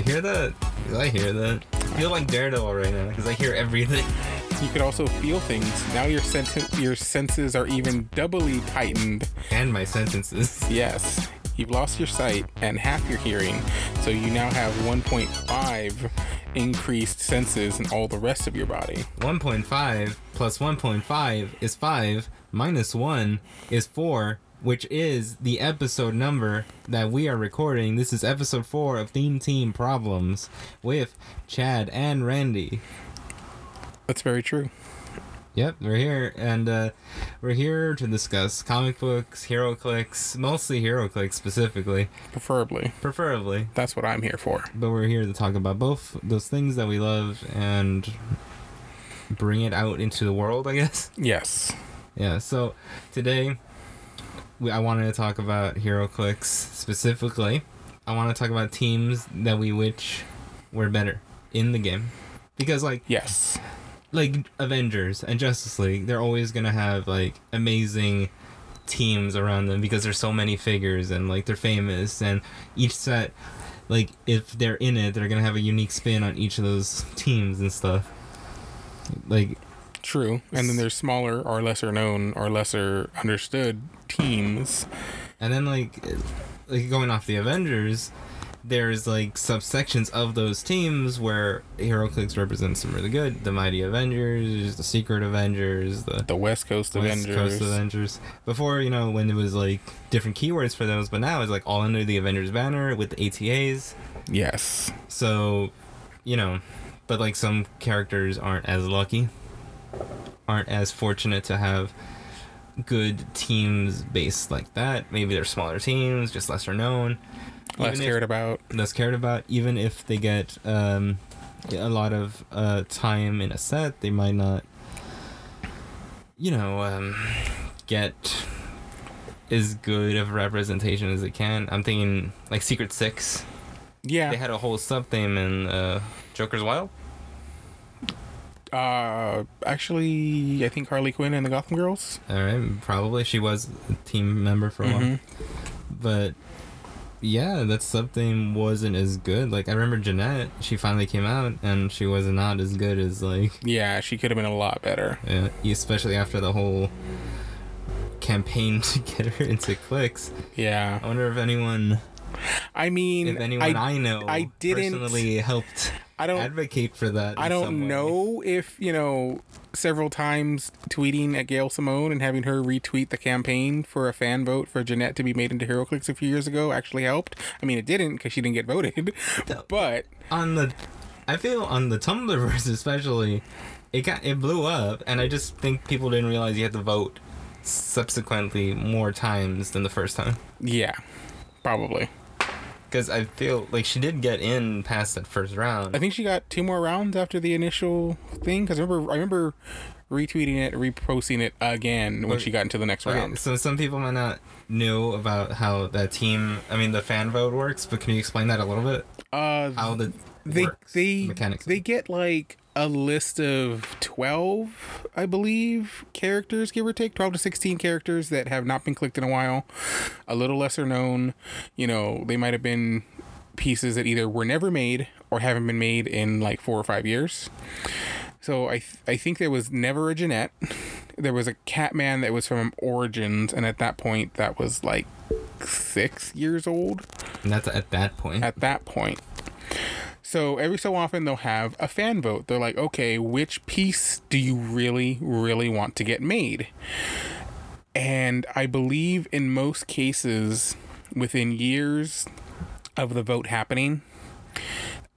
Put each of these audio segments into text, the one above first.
You hear that? I hear that. I feel like Daredevil right now because I hear everything. You could also feel things. Now your your senses are even doubly tightened. And my sentences. Yes. You've lost your sight and half your hearing, so you now have 1.5 increased senses in all the rest of your body. 1.5 plus 1.5 is 5, minus 1 is 4, which is the episode number that we are recording. This is episode 4 of Theme Team Problems with Chad and Randy. That's very true. Yep, we're here, and uh, we're here to discuss comic books, HeroClix, mostly HeroClix specifically, Preferably. preferably. That's what I'm here for. But we're here to talk about both those things that we love and bring it out into the world, I guess. Yes. Yeah, so today we, I wanted to talk about HeroClix specifically. I want to talk about teams that we wish were better in the game. Because like Yes. like Avengers and Justice League, they're always gonna have like amazing teams around them because there's so many figures and like they're famous and each set like if they're in it they're gonna have a unique spin on each of those teams and stuff. Like True. And then there's smaller or lesser known or lesser understood teams. and then like like going off the Avengers, there's like subsections of those teams where HeroClix represents some really good. The Mighty Avengers, the Secret Avengers, the The West Coast West Avengers. Coast Avengers. Before, you know, when it was like different keywords for those, but now it's like all under the Avengers banner with the ATAs. Yes. So, you know, but like some characters aren't as lucky, aren't as fortunate to have good teams based like that. Maybe they're smaller teams, just lesser known, Less Even if- cared about. less cared about. Even if they get um, a lot of uh, time in a set, they might not, you know, um, get as good of representation as they can. I'm thinking like Secret Six. Yeah. They had a whole sub theme in uh, Joker's Wild. Uh, actually, I think Harley Quinn and the Gotham Girls. All right, probably she was a team member for a while, Mhm. but yeah, that sub theme wasn't as good. Like I remember Jeannette, she finally came out and she was not as good as like, Yeah, she could have been a lot better. uh, especially after the whole campaign to get her into clicks. Yeah. I wonder if anyone, I mean, if anyone I, I, know, I didn't- personally helped I don't advocate for that. I don't know if, you know, several times tweeting at Gail Simone and having her retweet the campaign for a fan vote for Jeannette to be made into HeroClix a few years ago actually helped. I mean, it didn't because she didn't get voted. but on the I feel on the Tumblrverse especially, it got it blew up, and I just think people didn't realize you had to vote subsequently more times than the first time. yeah, probably. Because I feel like she did get in past that first round. I think she got two more rounds after the initial thing because I remember I remember retweeting it, reposting it again when she got into the next Okay, round. so some people might not know about how that team, I mean, the fan vote works, but can you explain that a little bit? Uh, How the they works they mechanically? they get like a list of 12 i believe characters give or take 12 to 16 characters that have not been clicked in a while a little lesser known you know they might have been pieces that either were never made or haven't been made in like four or five years so i th- i think there was never a jeannette there was a catman that was from origins and at that point that was like six years old and that's at that point. at that point. So every so often they'll have a fan vote. They're like, okay, which piece do you really, really want to get made? And I believe in most cases, within years of the vote happening,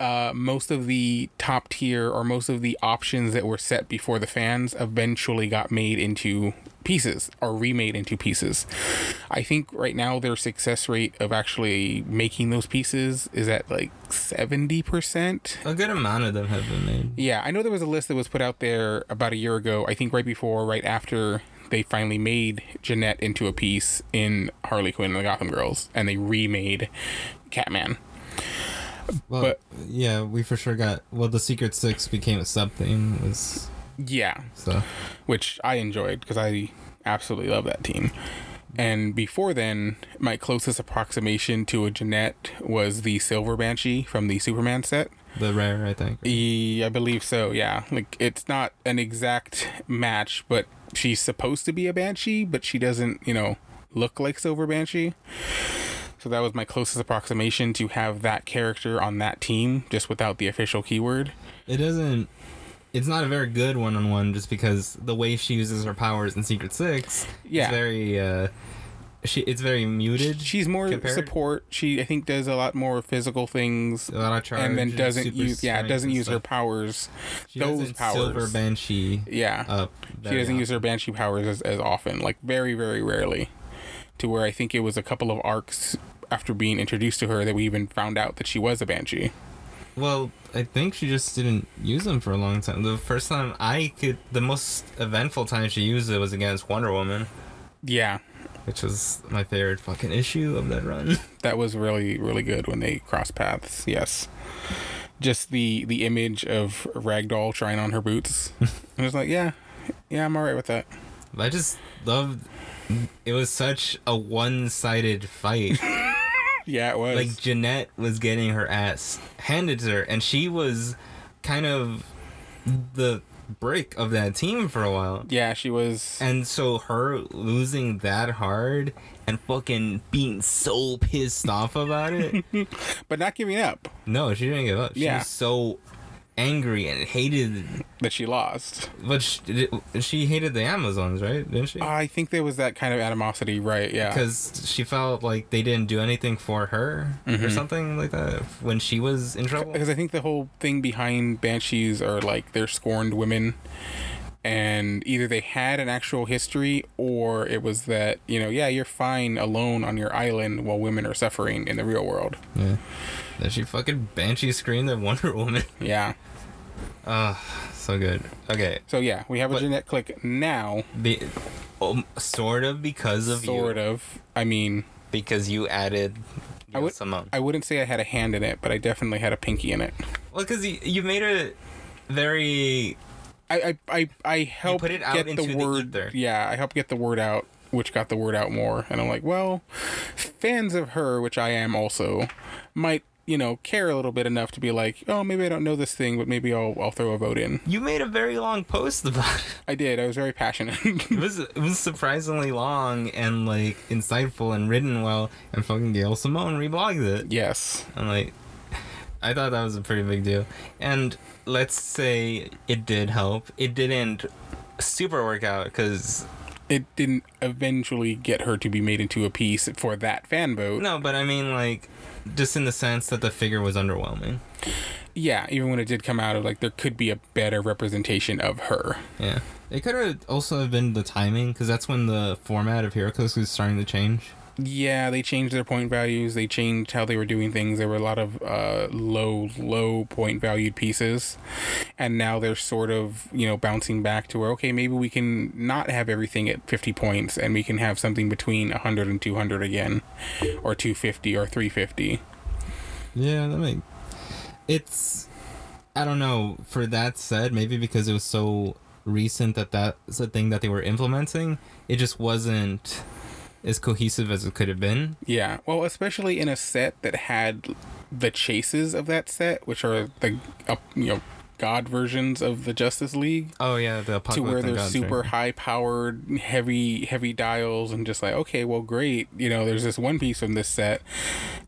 uh, most of the top tier or most of the options that were set before the fans eventually got made into pieces or remade into pieces. I think right now their success rate of actually making those pieces is at like 70%. a good amount of them have been made. Yeah, I know there was a list that was put out there about a year ago. I think right before, right after they finally made Jeannette into a piece in Harley Quinn and the Gotham Girls, and they remade Catman. Well, But- yeah, we for sure got. Well, the Secret Six became a sub theme. Was Yeah, so. which I enjoyed because I absolutely love that team. And before then, my closest approximation to a Jeannette was the Silver Banshee from the Superman set. The rare, I think. Yeah, I believe so. Yeah, like it's not an exact match, but she's supposed to be a banshee, but she doesn't, you know, look like Silver Banshee. So that was my closest approximation to have that character on that team, just without the official keyword. It doesn't. It's not a very good one on one, just because the way she uses her powers in Secret Six. Yeah. Is very. Uh, she. It's very muted. She's more compared- support. She, I think, does a lot more physical things, a lot of charge. and then doesn't use. Yeah, doesn't use her powers. She those powers. Silver Banshee Yeah, up. she doesn't use her banshee powers as, as often. Like very, very rarely. To where I think it was a couple of arcs after being introduced to her that we even found out that she was a banshee. Well, I think she just didn't use them for a long time. The first time I could, the most eventful time she used it was against Wonder Woman, Yeah, which was my favorite fucking issue of that run. that was really really good when they crossed paths. Yes, just the the image of Ragdoll trying on her boots. I was like, yeah, yeah, I'm alright with that. I just loved. It was such a one-sided fight. Yeah, it was. like Jeannette was getting her ass handed to her, and she was kind of the brick of that team for a while. yeah, she was. And so her losing that hard and fucking being so pissed off about it. but not giving up no, she didn't give up. She Yeah. was so angry and hated, that she lost. but she, she hated the Amazons, right? Didn't she? I think there was that kind of animosity, right? Yeah. Because she felt like they didn't do anything for her or mm-hmm. something like that when she was in trouble. Because I think the whole thing behind banshees are like they're scorned women, and either they had an actual history or it was that you know yeah you're fine alone on your island while women are suffering in the real world. Yeah. Then she fucking banshee screamed at Wonder Woman. Yeah. Ah, so good. Okay, So yeah, we have a But- Jeannette click now, be, um, sort of because of sort you, of. I mean, because you added I would- Simone. I wouldn't say I had a hand in it, but I definitely had a pinky in it. Well, because you, you made it very I I I, I helped put it out get into the the word. ether. Yeah, I helped get the word out, which got the word out more. And I'm like, well, fans of her, which I am also, might you know care a little bit enough to be like, oh, maybe I don't know this thing, but maybe I'll I'll throw a vote in. You made a very long post about it. I did. I was very passionate. It was it was surprisingly long and like insightful and written well. And fucking Gail Simone reblogged it. yes. I'm like, I thought that was a pretty big deal. And let's say it did help. It didn't super work out because It didn't eventually get her to be made into a piece for that fan vote. no, but I mean like, just in the sense that the figure was underwhelming. Yeah, even when it did come out of like there could be a better representation of her. Yeah, it could have also have been the timing because that's when the format of HeroClix was starting to change. Yeah, they changed their point values. They changed how they were doing things. There were a lot of uh, low, low point valued pieces, and now they're sort of you know bouncing back to where okay, maybe we can not have everything at fifty points, and we can have something between 100 and 200 again, or two fifty or three fifty. Yeah, that make it's. I don't know. For that said, maybe because it was so recent that that's a thing that they were implementing, it just wasn't as cohesive as it could have been. Yeah, well, especially in a set that had the chases of that set, which are the uh, you know god versions of the Justice League. Oh yeah, the to where they're gods, super right? high powered, heavy, heavy dials, and just like, okay, well, great. You know, there's this one piece from this set,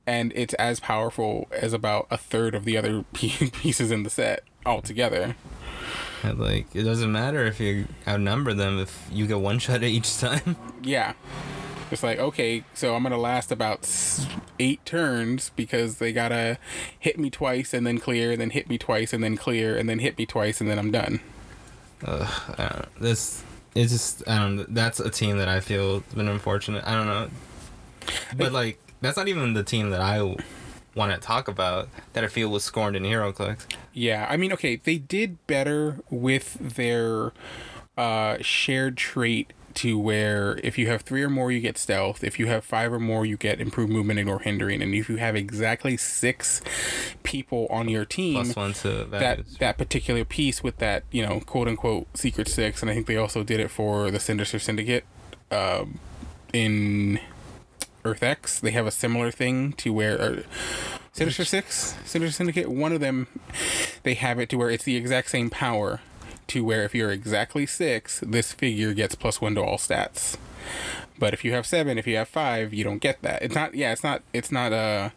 and it's as powerful as about a third of the other pieces in the set altogether. And, like it doesn't matter if you outnumber them if you get one shot at each time. Yeah. It's like, okay, so I'm going to last about eight turns because they got to hit me twice and then clear, and then hit me twice and then clear, and then hit me twice, and then I'm done. Ugh, I don't know. This it's just I don't. That's a team that I feel has been unfortunate. I don't know, but like that's not even the team that I want to talk about that I feel was scorned in HeroClix. Yeah, I mean, okay, they did better with their uh, shared trait to where if you have three or more, you get stealth. If you have five or more, you get improved movement, ignore hindering. And if you have exactly six people on your team, Plus one to that values. that particular piece with that you know quote unquote secret six, and I think they also did it for the Sinister Syndicate. Um, in Earth X, they have a similar thing to where uh, Sinister Six, Sinister Syndicate, one of them, they have it to where it's the exact same power, to where if you're exactly six, this figure gets plus one to all stats. But if you have seven, if you have five, you don't get that. It's not. Yeah, it's not. It's not a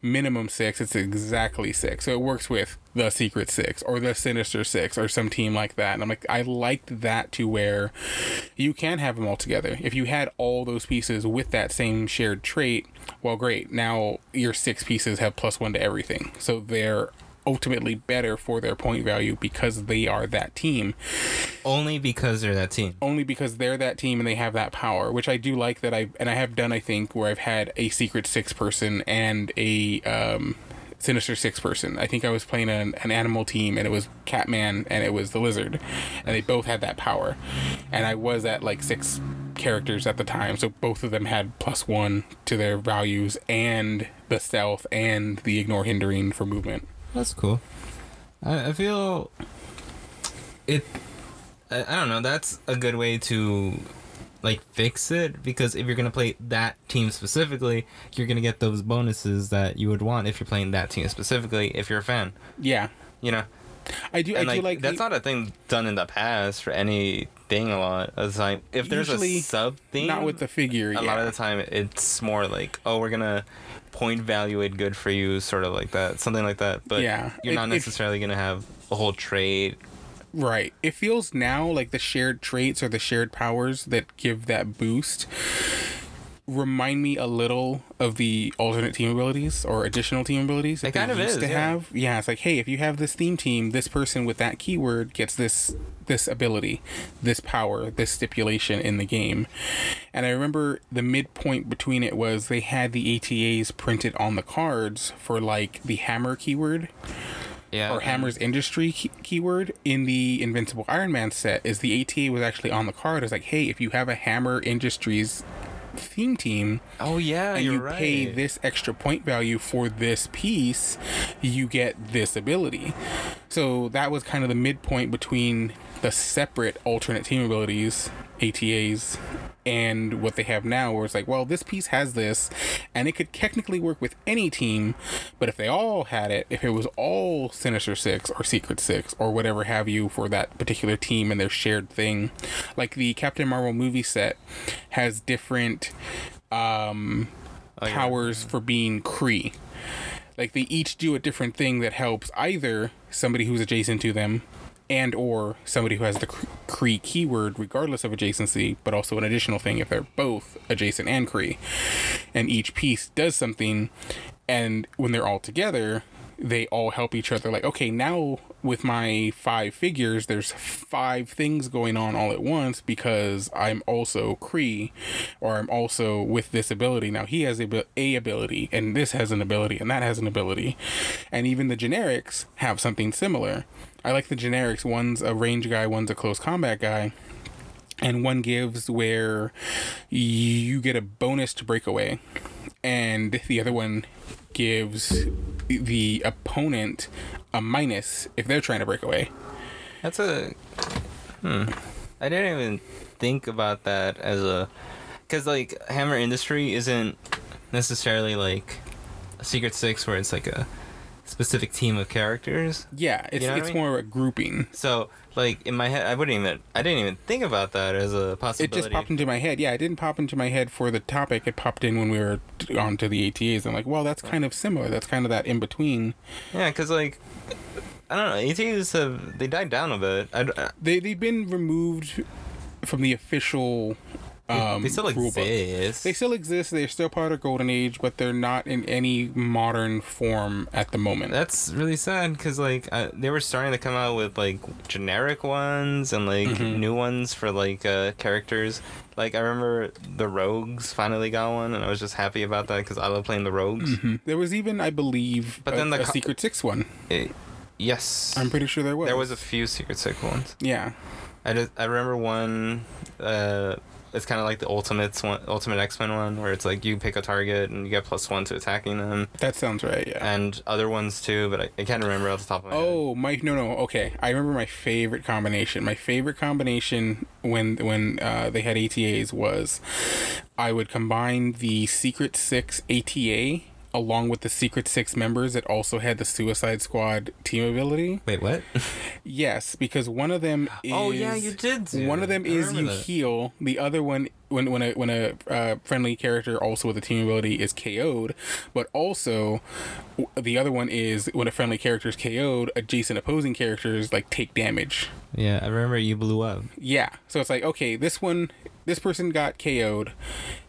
minimum six. It's exactly six. So it works with the Secret Six or the Sinister Six or some team like that. And I'm like, I liked that to where you can have them all together. If you had all those pieces with that same shared trait, well, great. Now your six pieces have plus one to everything. So they're ultimately better for their point value because they are that team. Only because they're that team. Only because they're that team and they have that power, which I do like that I and I have done I think where I've had a secret six person and a um Sinister Six person. I think I was playing an, an animal team and it was Catman and it was the lizard. And they both had that power. And I was at like six characters at the time, so both of them had plus one to their values and the stealth and the ignore hindering for movement. That's cool. I, I feel it. I, I don't know. That's a good way to like fix it because if you're gonna play that team specifically, you're gonna get those bonuses that you would want if you're playing that team specifically. If you're a fan, Yeah. you know. I do And I like, do like that's the- not a thing done in the past for anything a lot of the time. If there's a sub theme, not with the figure, a yeah. lot of the time it's more like oh we're gonna point value it good for you sort of like that something like that but Yeah, you're it- not necessarily gonna have a whole trade Right. It feels now like the shared traits or the shared powers that give that boost remind me a little of the alternate team abilities or additional team abilities that It kind they of used is, to yeah. have. Yeah, it's like, hey, if you have this theme team, this person with that keyword gets this this ability, this power, this stipulation in the game. And I remember the midpoint between it was they had the ATAs printed on the cards for like the hammer keyword yeah or Hammer's industry key- keyword in the Invincible Iron Man set is the ATA was actually on the card. It's like, hey, if you have a Hammer Industries theme team oh yeah and you right pay this extra point value for this piece, you get this ability. So that was kind of the midpoint between the separate alternate team abilities, ATAs, and what they have now, where it's like, well, this piece has this, and it could technically work with any team, but if they all had it, if it was all Sinister Six or Secret Six or whatever have you for that particular team and their shared thing, like the Captain Marvel movie set has different um, Oh, yeah. powers for being Kree. Like they each do a different thing that helps either somebody who's adjacent to them and or somebody who has the Kree keyword regardless of adjacency, but also an additional thing if they're both adjacent and Kree. And each piece does something and when they're all together, they all help each other. Like okay now with my five figures there's five things going on all at once because i'm also kree or i'm also with this ability. Now he has a, a ability and this has an ability and that has an ability. And even the generics have something similar i like the generics. One's a range guy one's a close combat guy. And one gives where you get a bonus to breakaway and the other one gives the opponent a minus if they're trying to break away. That's a hmm. I didn't even think about that as a because like hammer industry isn't necessarily like a secret six where it's like a specific team of characters yeah it's, You know it's I mean? more a grouping So, like in my head, I wouldn't even. I didn't even think about that as a possibility. it just popped into my head yeah it didn't pop into my head for the topic it popped in when we were on to the atas i'm like well that's kind of similar that's kind of that in between Yeah, because like I don't know, ETs have they died down a bit. I, I- uh they, they've been removed from the official um they still exist. They still exist. They're still part of Golden Age, but they're not in any modern form at the moment. That's really sad because like I, they were starting to come out with like generic ones and like Mm-hmm. new ones for like uh, characters. Like I remember the Rogues finally got one, and I was just happy about that because I love playing the Rogues. Mhm. There was even, I believe, But a, then the co- Secret Six one. It- yes, I'm pretty sure there was. there was a few Secret Six ones. Yeah. I just I remember one. Uh, it's kind of like the Ultimates one, Ultimate X Men one, where it's like you pick a target and you get plus one to attacking them, That sounds right. Yeah. and other ones too. But I, I can't remember off the top of my head. Oh, my no no okay. I remember my favorite combination. My favorite combination when when uh, they had ATAs was I would combine the Secret Six ATA along with the Secret Six members that also had the Suicide Squad team ability. Wait, what? Yes, because one of them is oh yeah, you did. Do one of them. I is you that. heal. The other one, when when a when a uh, friendly character also with a team ability is KO'd, but also the other one is when a friendly character is KO'd, adjacent opposing characters like take damage. Yeah, I remember you blew up. Yeah, so it's like okay, this one, this person got KO'd,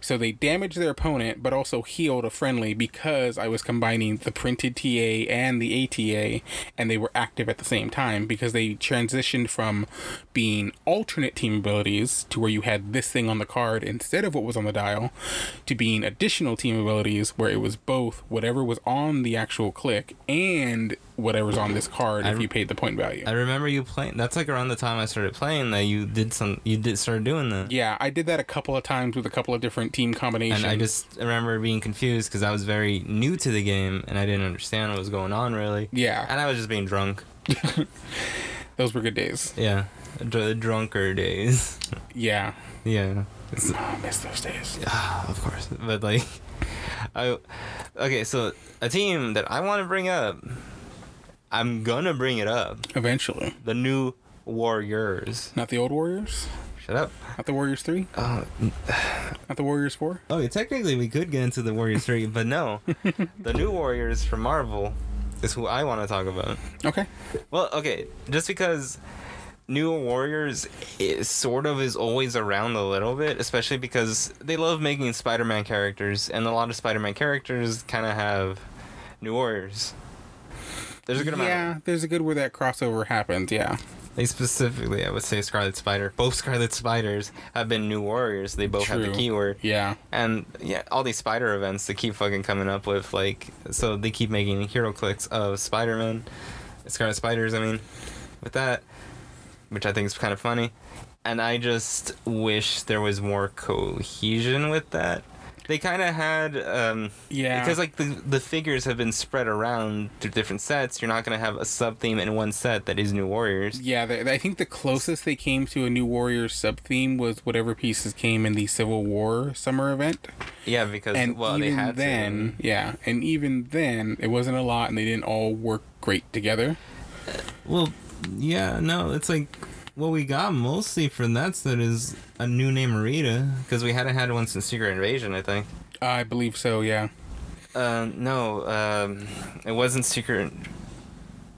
so they damaged their opponent, but also healed a friendly because I was combining the printed TA and the ATA, and they were active at the same time because they transitioned from being alternate team abilities to where you had this thing on the card instead of what was on the dial, to being additional team abilities where it was both whatever was on the actual click and whatever's on this card if you paid the point value. I remember you playing. That's like around the time I started playing that you did some. You did start doing that. Yeah, I did that a couple of times with a couple of different team combinations. And I just remember being confused because I was very new to the game and I didn't understand what was going on really. yeah, And I was just being drunk. those were good days. Yeah, Dr- drunker days. Yeah, yeah, It's- oh, I miss those days. of course. But like, I okay. So a team that I want to bring up, I'm gonna bring it up. Eventually, The new Warriors. not the old Warriors, Shut up. not the Warriors three, Oh, not the Warriors four. Oh, okay, technically we could get into the Warriors 3, but no. the new Warriors from Marvel is who I want to talk about. Okay, Well, okay, just because New Warriors is sort of is always around a little bit, especially because they love making Spider-Man characters, and a lot of Spider-Man characters kind of have New Warriors. There's a good amount. yeah, there's a good where that crossover happens. Yeah, Like specifically, I would say Scarlet Spider. Both Scarlet Spiders have been New Warriors. They both have the True. keyword. yeah, And yeah, all these spider events they keep fucking coming up with like so they keep making HeroClix of Spider Man, Scarlet Spiders. I mean, with that, which I think is kind of funny, and I just wish there was more cohesion with that. They kind of had um, yeah. because like the the figures have been spread around through different sets. You're not gonna have a sub theme in one set that is New Warriors. yeah, they, I think the closest they came to a new Warriors sub theme was whatever pieces came in the Civil War summer event. Yeah, because And well they even had then, to. yeah, and even then, it wasn't a lot, and they didn't all work great together. Well, yeah, no, it's like what we got mostly from that set is a new Namorita because we hadn't had one since Secret Invasion, I think. I believe so. Yeah. Uh, no, um, it wasn't Secret.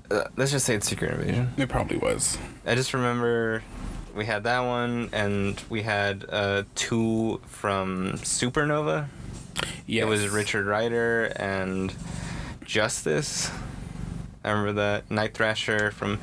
Uh, let's just say it's Secret Invasion. It probably was. I just remember we had that one, and we had uh, two from Supernova. Yeah. It was Richard Rider and Justice. I remember that Night Thrasher from.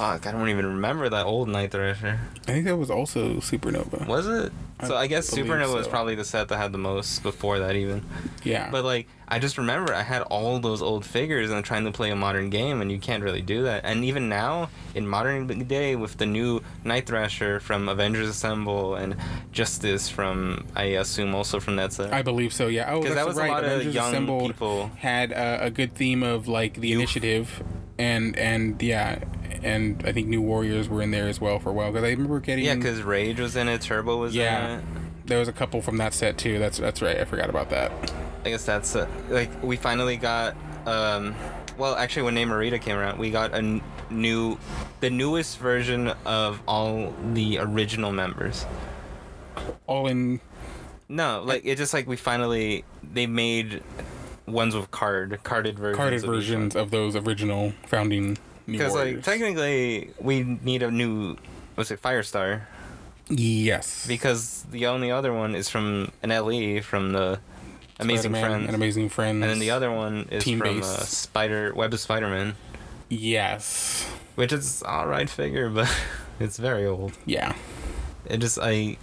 Fuck, I don't even remember that old Night Thrasher. I think that was also Supernova. Was it? So I guess believe Supernova was probably the set that had the most before that even. Yeah. But like I just remember I had all those old figures and I'm trying to play a modern game and you can't really do that. And even now in modern day with the new Night Thrasher from Avengers Assemble and Justice from I assume also from that set. I believe so. Yeah. Oh, Because that's that was right. a lot Avengers of young Assembled people. had uh, a good theme of like the Youth. initiative, and and yeah, and I think New Warriors were in there as well for a while because I remember getting. Yeah, because Rage was in it, Turbo was Yeah. in it. there was a couple from that set too. That's that's right. I forgot about that. I guess that's uh, like we finally got. Um, well, actually, when Namorita came around, we got a n- new, the newest version of all the original members. All in. No, like it just like we finally they made ones with card carded versions. carded of versions of those original founding Because like technically we need a new, what's it, Firestar? yes, Because the only other one is from an LE from the Amazing Spider-Man Friends, and Amazing Friends, and then the other one is from uh. Spider Web of Spider-Man, Yes, which is all right figure, but it's very old. yeah, It just I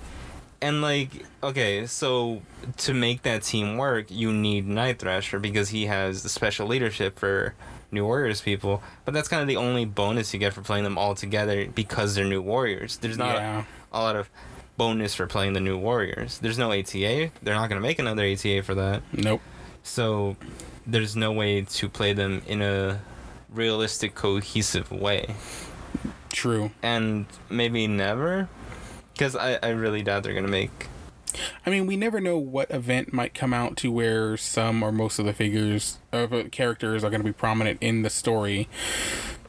and like okay, so to make that team work, you need Night Thrasher because he has the special leadership for New Warriors people. But that's kind of the only bonus you get for playing them all together because they're New Warriors. There's not yeah. a lot of bonus for playing the new Warriors. There's no ATA. They're not gonna make another ATA for that. Nope. So there's no way to play them in a realistic, cohesive way. True. And maybe never. Because I, I really doubt they're gonna make I mean, we never know what event might come out to where some or most of the figures of uh, characters are going to be prominent in the story.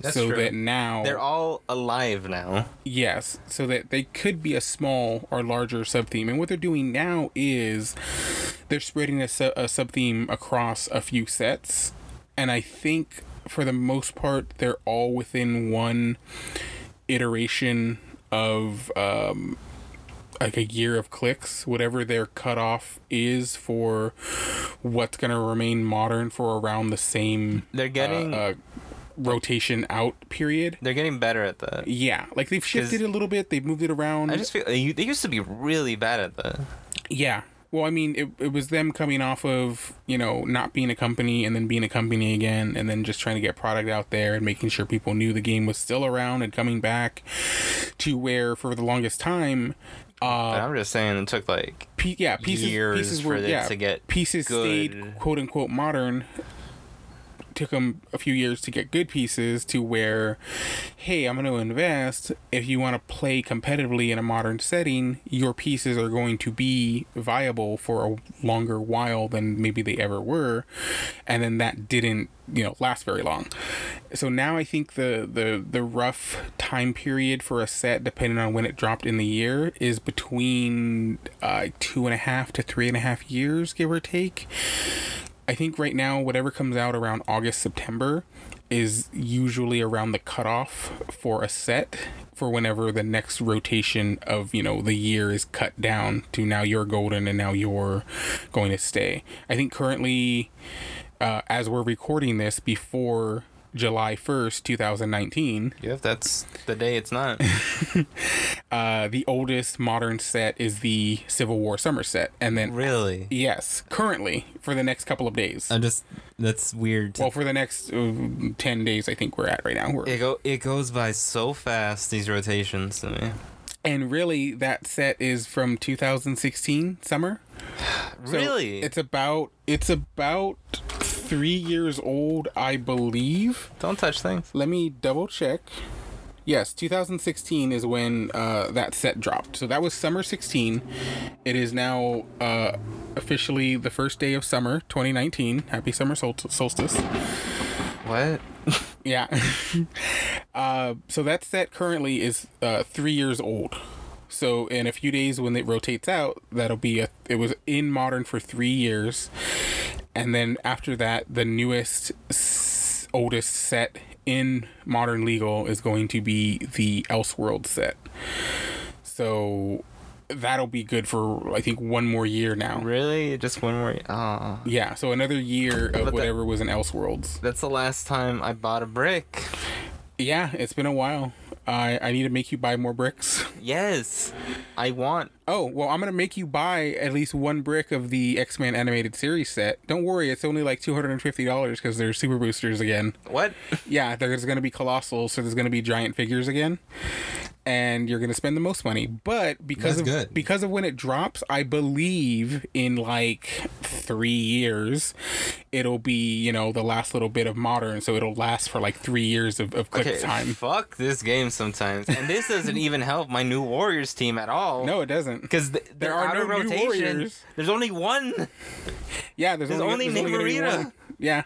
That's so true. that now they're all alive now. Yes, so that they could be a small or larger sub theme. And what they're doing now is they're spreading a, su- a sub theme across a few sets. And I think for the most part, they're all within one iteration of um, like a year of clicks, whatever their cutoff is for what's going to remain modern for around the same They're getting uh, rotation out period. they're getting better at that. Yeah, like they've shifted a little bit. They've moved it around. I just feel they, they used to be really bad at that. yeah. Well, I mean, it, it was them coming off of, you know, not being a company and then being a company again and then just trying to get product out there and making sure people knew the game was still around and coming back to where for the longest time, But uh, I'm just saying it took like pe- yeah, pieces, years pieces for were, it yeah, to get pieces stayed quote unquote modern took them a few years to get good pieces to where hey i'm going to invest. If you want to play competitively in a modern setting your pieces are going to be viable for a longer while than maybe they ever were. And then that didn't you know last very long. So now i think the the the rough time period for a set depending on when it dropped in the year is between uh, two and a half to three and a half years give or take I think right now, whatever comes out around August, September is usually around the cutoff for a set for whenever the next rotation of, you know, the year is cut down to now you're golden and now you're going to stay. I think currently, uh, as we're recording this before July 1st, 2019, yeah, if that's the day it's not. uh, the oldest modern set is the Civil War Summer set. And then, really? yes, currently for the next couple of days. I'm just that's weird. Well, for the next uh, ten days, I think we're at right now. We're, it go it goes by so fast these rotations to me. and really, that set is from 2016 summer. So really? it's about it's about three years old, I believe. Don't touch things. Let me double check. Yes, 2016 is when uh, that set dropped. So that was summer 16. It is now uh, officially the first day of summer 2019. Happy summer sol- solstice. What? Yeah. uh, so that set currently is uh, three years old. So in a few days, when it rotates out, that'll be a. It was in modern for three years, and then after that, the newest, oldest set in modern legal is going to be the Elseworld set. So that'll be good for I think one more year now. Really? Just one more? Oh, Yeah. So another year of that- whatever was in Elseworlds. that's the last time I bought a brick. Yeah, it's been a while. I I need to make you buy more bricks. Yes, I want. Oh, well, I'm going to make you buy at least one brick of the X Men animated series set. Don't worry, it's only like $250 because they're super boosters again. What? Yeah, there's going to be colossal, so there's going to be giant figures again. And you're going to spend the most money. But because That's of good. because of when it drops, I believe in like 3 years it'll be, you know, the last little bit of modern, so it'll last for like 3 years of, of click Okay, time. fuck this game sometimes, and this doesn't even help my new Warriors team at all. No, it doesn't. because th- There they're no rotation. Warriors. There's only one. Yeah, there's, There's only, only there's gonna be Namorita. Yeah.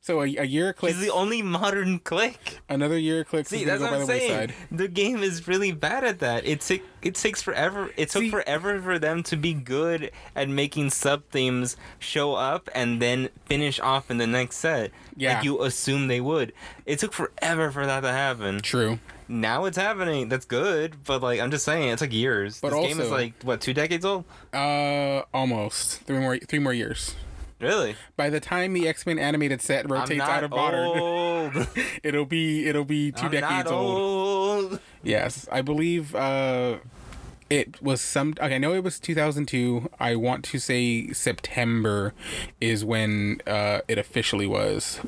So a, a year click. He's the only modern click. another year click. See, that's what I'm by the saying. wayside. The game is really bad at that. It took it takes forever. It took See- forever for them to be good at making sub themes show up and then finish off in the next set. Yeah. Like you assume they would. It took forever for that to happen. True. Now it's happening. That's good, but like I'm just saying, it took years. But this game is like what two decades old? Uh, almost three more three more years. Really? By the time the X Men animated set rotates out of modern, it'll be it'll be 2 I'm decades old. old. Yes, I believe uh, it was some. Okay, I know it was 2002. I want to say September is when uh, it officially was.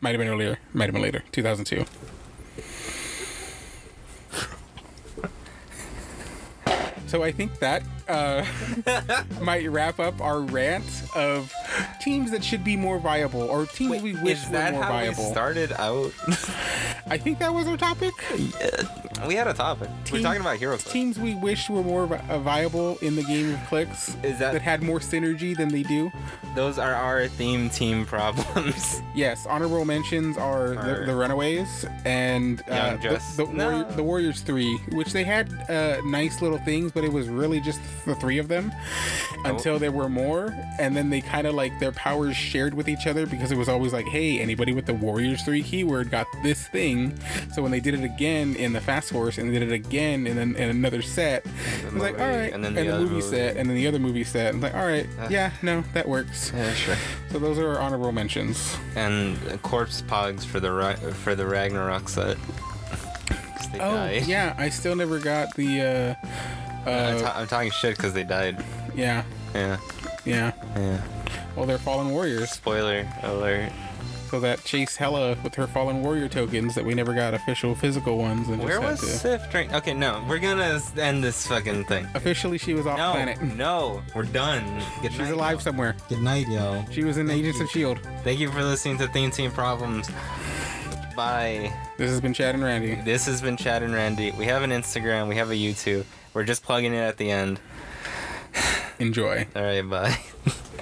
Might have been earlier. Might have been later. 2002. So I think that uh, might wrap up our rant of teams that should be more viable or teams we wish Is were that more how viable. we started out? I think that was our topic. We had a topic. We're talking about Hero Click. Teams we wish were more uh, viable in the game of clicks Is that- that had more synergy than they do. Those are our theme team problems. Yes, honorable mentions are the, Are- the Runaways and uh, the, the, No. Warrior, the Warriors Three, which they had uh, nice little things, but it was really just the three of them until there were more, and then they kind of like their powers shared with each other because it was always like, hey, anybody with the Warriors Three keyword got this thing. So when they did it again in the Fast Force and did it again in, an, in another set, it was like, all right, and then and the the other movie, movie. set, and then the other movie set, and like, all right, yeah, no, that works. yeah, sure. So those are our honorable mentions. And corpse pogs for the Ra- for the Ragnarok set. Oh died. yeah, I still never got the. Uh, I'm, uh, ta- I'm talking shit because they died. yeah, Yeah, yeah. yeah. Well, they're fallen warriors. Spoiler alert. So that Chase Hela with her fallen warrior tokens that we never got official physical ones. And Where just was had to. Sif during? Okay, no, we're gonna end this fucking thing. Officially, she was off No, planet. no, we're done. Good She's night, alive y'all. somewhere. Good night, yo. She was in Thank Agents you. of Shield. Thank you for listening to Theme Team Problems. Bye. This has been Chad and Randy. This has been Chad and Randy. We have an Instagram. We have a YouTube. We're just plugging it at the end. Enjoy. All right, bye.